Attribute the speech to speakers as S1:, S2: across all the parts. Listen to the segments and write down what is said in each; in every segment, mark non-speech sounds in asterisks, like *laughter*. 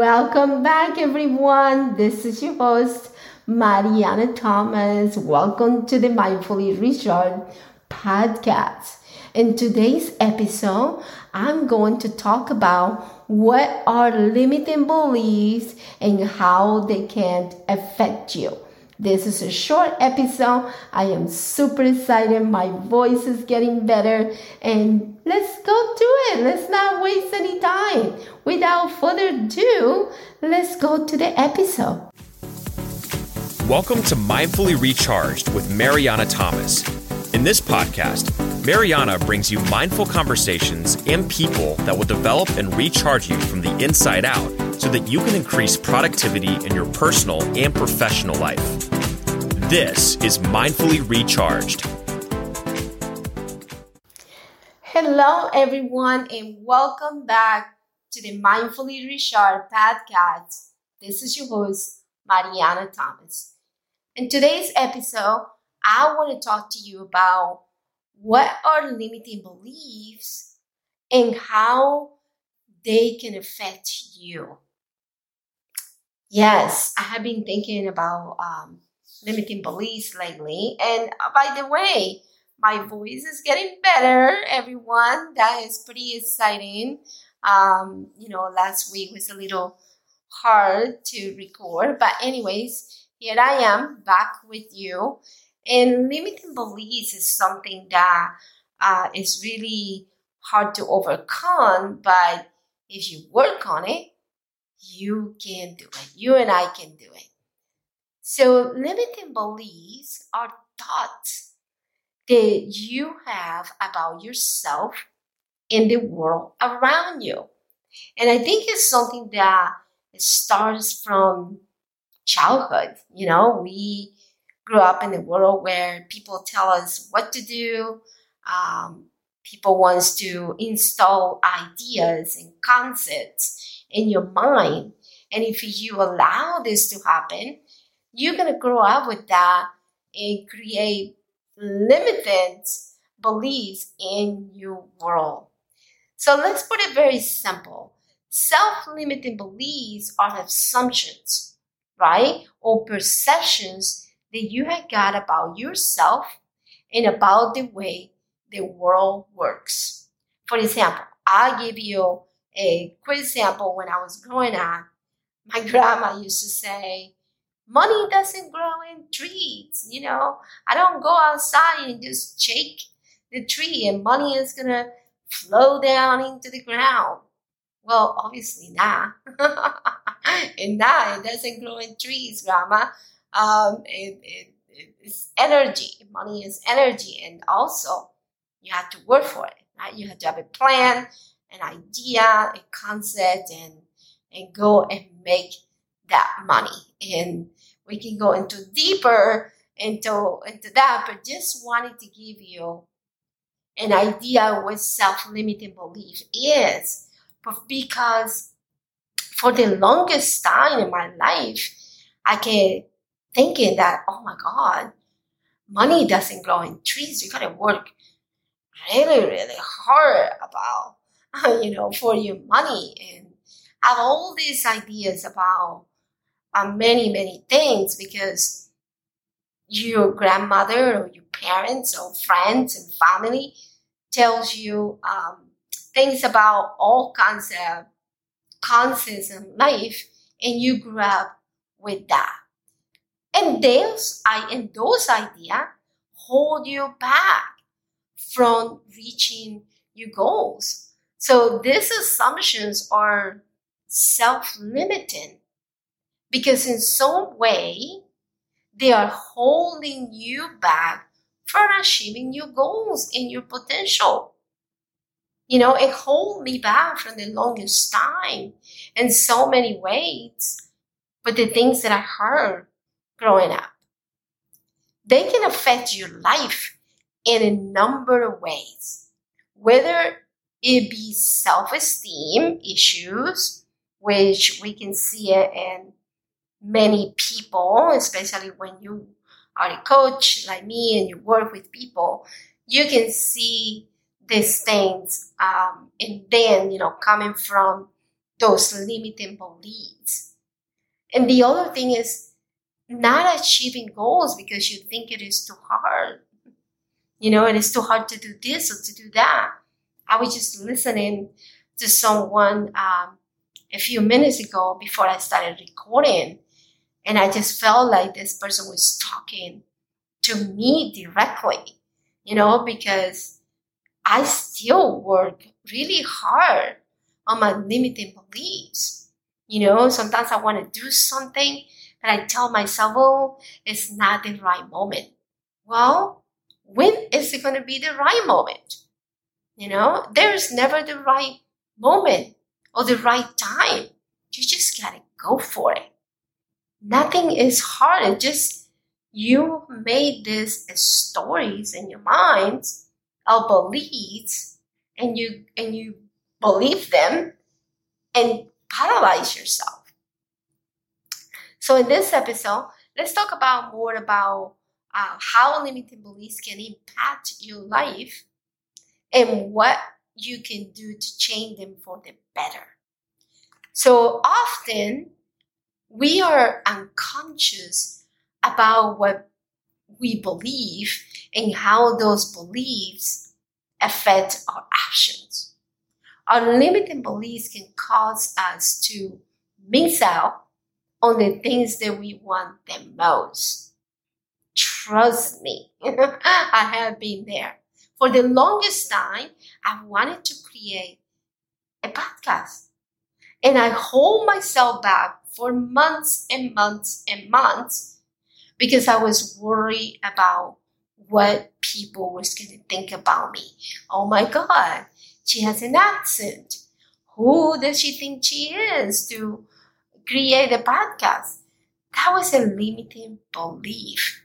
S1: Welcome back, everyone. This is your host, Mariana Thomas. Welcome to the Mindfully Recharged podcast. In today's episode, I'm going to talk about what are limiting beliefs and how they can affect you. This is a short episode. I am super excited. My voice is getting better. And let's go to it. Let's not waste any time. Without further ado, let's go to the episode.
S2: Welcome to Mindfully Recharged with Mariana Thomas. In this podcast, Mariana brings you mindful conversations and people that will develop and recharge you from the inside out so that you can increase productivity in your personal and professional life. This is Mindfully Recharged.
S1: Hello, everyone, and welcome back to the Mindfully Recharged podcast. This is your host, Mariana Thomas. In today's episode, I want to talk to you about what are limiting beliefs and how they can affect you. Yes, I have been thinking about um, limiting beliefs lately. And uh, by the way, my voice is getting better, everyone. That is pretty exciting. Um, you know, last week was a little hard to record, but anyways, here I am back with you. And limiting beliefs is something that uh, is really hard to overcome, but if you work on it, you can do it. You and I can do it. So, limiting beliefs are thoughts that you have about yourself and the world around you. And I think it's something that starts from childhood. You know, we grew up in a world where people tell us what to do. Um, people wants to install ideas and concepts in your mind. And if you allow this to happen, you're going to grow up with that and create limited beliefs in your world. So let's put it very simple. Self limiting beliefs are assumptions, right? Or perceptions that you have got about yourself and about the way the world works. For example, I'll give you a quick example when I was growing up, my *laughs* grandma used to say, money doesn't grow in trees. You know, I don't go outside and just shake the tree and money is to flow down into the ground. Well, obviously not. *laughs* and now it doesn't grow in trees, grandma. Um, it, it, it's energy. Money is energy. And also, you have to work for it. Right? You have to have a plan an idea, a concept, and and go and make that money. And we can go into deeper into into that, but just wanted to give you an idea what self-limiting belief is. But because for the longest time in my life, I kept thinking that, oh my God, money doesn't grow in trees. You gotta work really, really hard about *laughs* you know, for your money and have all these ideas about uh, many, many things because your grandmother or your parents or friends and family tells you um, things about all kinds of concepts in life and you grew up with that. And those, I, and those ideas hold you back from reaching your goals so these assumptions are self-limiting because in some way they are holding you back from achieving your goals and your potential. You know, it hold me back from the longest time in so many ways. But the things that I heard growing up, they can affect your life in a number of ways. Whether it be self-esteem issues, which we can see it in many people, especially when you are a coach like me and you work with people, you can see these things um, and then you know coming from those limiting beliefs. And the other thing is not achieving goals because you think it is too hard. You know, it is too hard to do this or to do that. I was just listening to someone um, a few minutes ago before I started recording, and I just felt like this person was talking to me directly, you know, because I still work really hard on my limiting beliefs. You know, sometimes I want to do something, but I tell myself, oh, it's not the right moment. Well, when is it going to be the right moment? You know, there's never the right moment or the right time. You just got to go for it. Nothing is hard. It just you made these stories in your minds of beliefs and you and you believe them and paralyze yourself. So in this episode, let's talk about more about uh, how limiting beliefs can impact your life and what you can do to change them for the better. So often we are unconscious about what we believe and how those beliefs affect our actions. Our limiting beliefs can cause us to miss out on the things that we want the most. Trust me, *laughs* I have been there. For the longest time, I wanted to create a podcast. And I hold myself back for months and months and months because I was worried about what people was going to think about me. Oh my God, she has an accent. Who does she think she is to create a podcast? That was a limiting belief.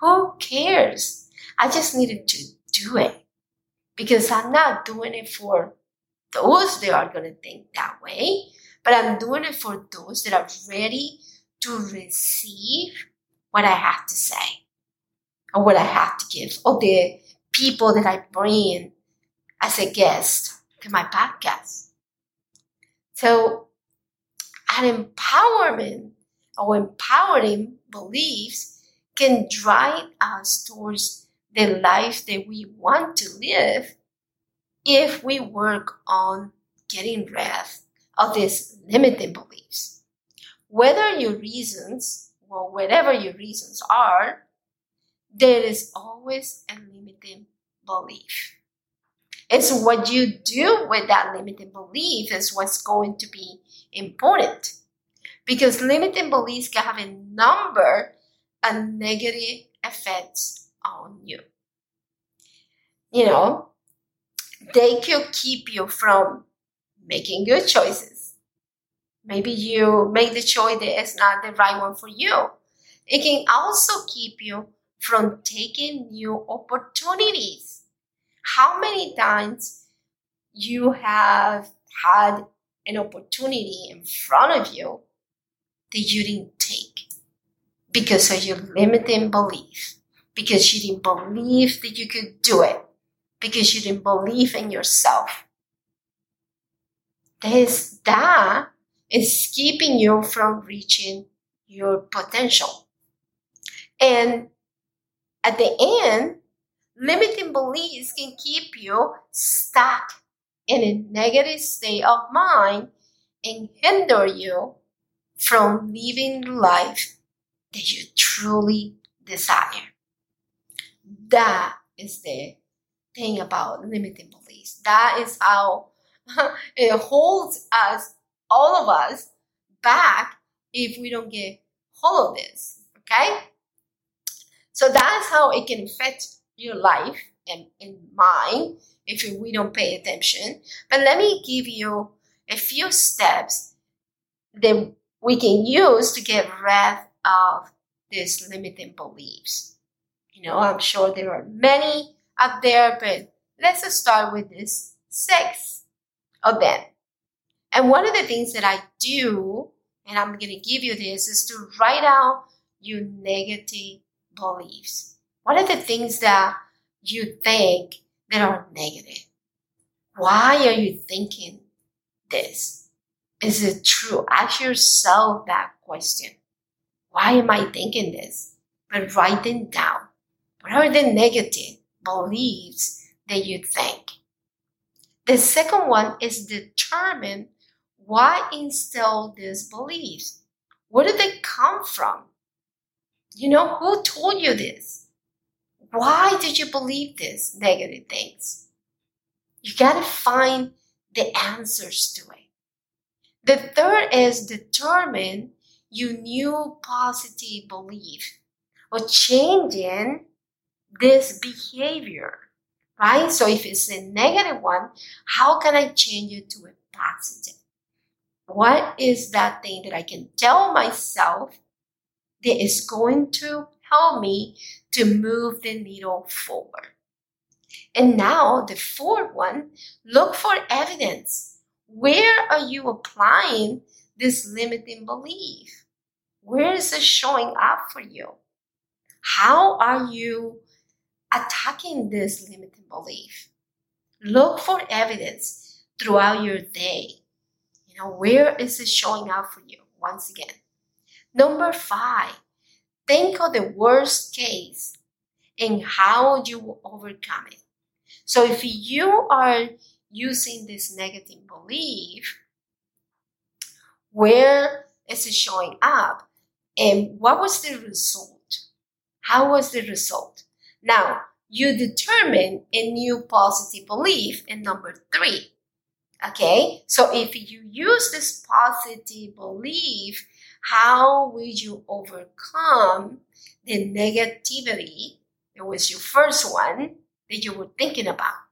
S1: Who cares? I just needed to do it because I'm not doing it for those that are going to think that way, but I'm doing it for those that are ready to receive what I have to say or what I have to give or the people that I bring as a guest to my podcast. So an empowerment or empowering beliefs can drive us towards the life that we want to live if we work on getting rid of these limiting beliefs. Whether your reasons, or whatever your reasons are, there is always a limiting belief. It's what you do with that limiting belief is what's going to be important. Because limiting beliefs can have a number of negative effects on you. You know, they could keep you from making good choices. Maybe you make the choice that is not the right one for you. It can also keep you from taking new opportunities. How many times you have had an opportunity in front of you that you didn't take because of your limiting belief, because you didn't believe that you could do it, because you didn't believe in yourself. This that is keeping you from reaching your potential. And at the end, limiting beliefs can keep you stuck in a negative state of mind and hinder you from living the life that you truly desire. That is the thing about limiting beliefs. That is how *laughs* it holds us, all of us, back if we don't get hold of this. Okay? So that's how it can affect your life and, and mine if we don't pay attention. But let me give you a few steps that we can use to get rid of these limiting beliefs. You know, I'm sure there are many out there, but let's start with this six of them. And one of the things that I do, and I'm going to give you this, is to write out your negative beliefs? What are the things that you think that are negative? Why are you thinking this? Is it true? Ask yourself that question. Why am I thinking this? But write them down. What are the negative beliefs that you think? The second one is determine why instilled these beliefs. Where did they come from? You know, who told you this? Why did you believe these negative things? You gotta find the answers to it. The third is determine your new positive belief or changing this behavior, right? So if it's a negative one, how can I change it to a positive? What is that thing that I can tell myself that is going to help me to move the needle forward? And now the fourth one, look for evidence. Where are you applying this limiting belief? Where is it showing up for you? How are you attacking this limiting belief? Look for evidence throughout your day. You know, where is it showing up for you? Once again. Number five, think of the worst case and how you will overcome it. So if you are using this negative belief, where is it showing up? And what was the result? How was the result? Now, you determine a new positive belief in number three. Okay, so if you use this positive belief, how will you overcome the negativity? It was your first one that you were thinking about.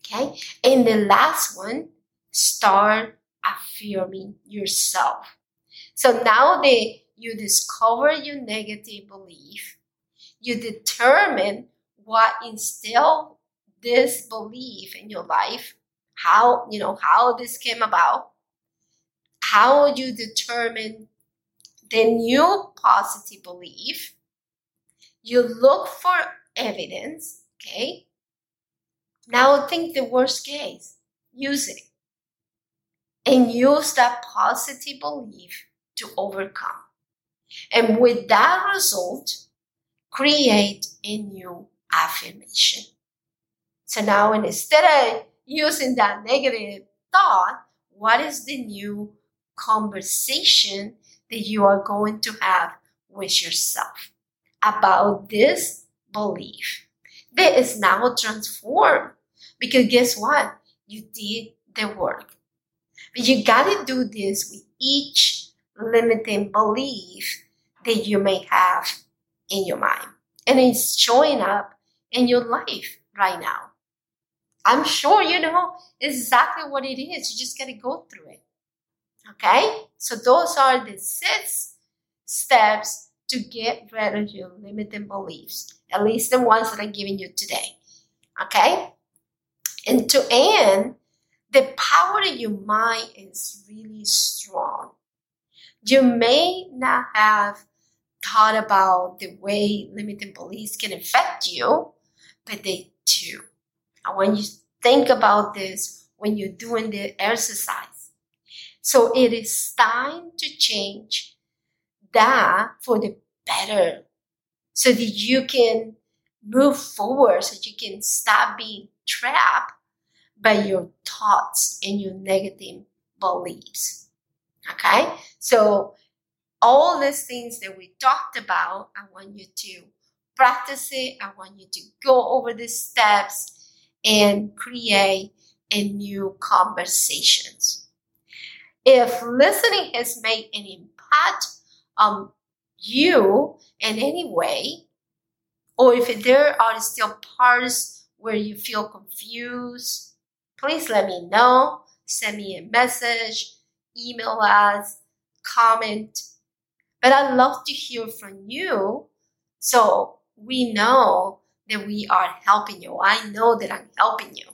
S1: Okay, and the last one, start affirming yourself. So now that you discover your negative belief, you determine what instill this belief in your life, how you know how this came about, how you determine the new positive belief. You look for evidence, okay? Now think the worst case. Use it. And use that positive belief to overcome. And with that result, create a new affirmation. So now instead of using that negative thought, what is the new conversation that you are going to have with yourself about this belief that is now transformed? Because guess what? You did the work. But you gotta do this with each limiting belief that you may have in your mind. And it's showing up in your life right now. I'm sure you know exactly what it is. You just got to go through it. Okay? So those are the six steps to get rid of your limiting beliefs, at least the ones that I'm giving you today. Okay? And to end, the power of your mind is really strong. You may not have thought about the way limiting beliefs can affect you, but they do. And when you think about this, when you're doing the exercise, so it is time to change that for the better so that you can move forward, so you can stop being trapped by your thoughts and your negative beliefs. Okay? So all these things that we talked about, I want you to practice it. I want you to go over the steps and create a new conversations. If listening has made an impact on you in any way, or if there are still parts where you feel confused, please let me know. Send me a message, email us, comment, but I'd love to hear from you so we know that we are helping you. I know that I'm helping you.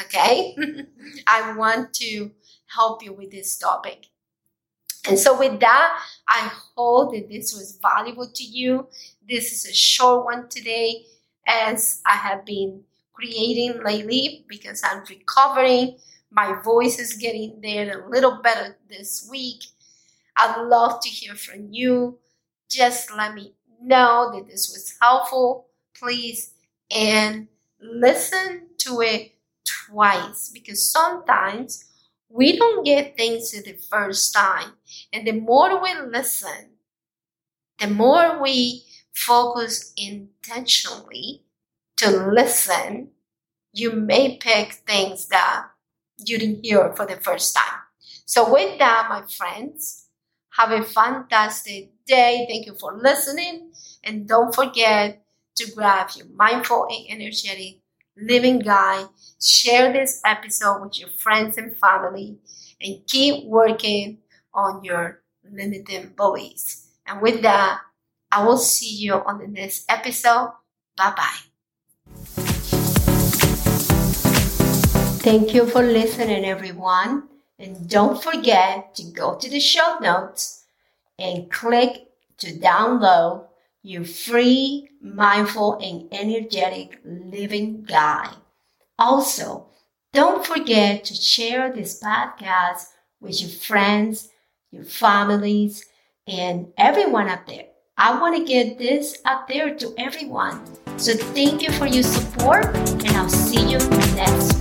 S1: Okay? *laughs* I want to help you with this topic. And so, with that, I hope that this was valuable to you. This is a short one today, as I have been creating lately because I'm recovering My voice is getting there a little better this week. I'd love to hear from you. Just let me know that this was helpful, please, and listen to it twice because sometimes we don't get things the first time. And the more we listen, the more we focus intentionally to listen, you may pick things that you didn't hear for the first time. So, with that, my friends, have a fantastic day. Thank you for listening. And don't forget to grab your mindful and energetic living guide. Share this episode with your friends and family and keep working on your limiting beliefs. And with that, I will see you on the next episode. Bye bye. Thank you for listening, everyone. And don't forget to go to the show notes and click to download your free, mindful, and energetic living guide. Also, don't forget to share this podcast with your friends, your families, and everyone up there. I want to get this up there to everyone. So thank you for your support, and I'll see you next.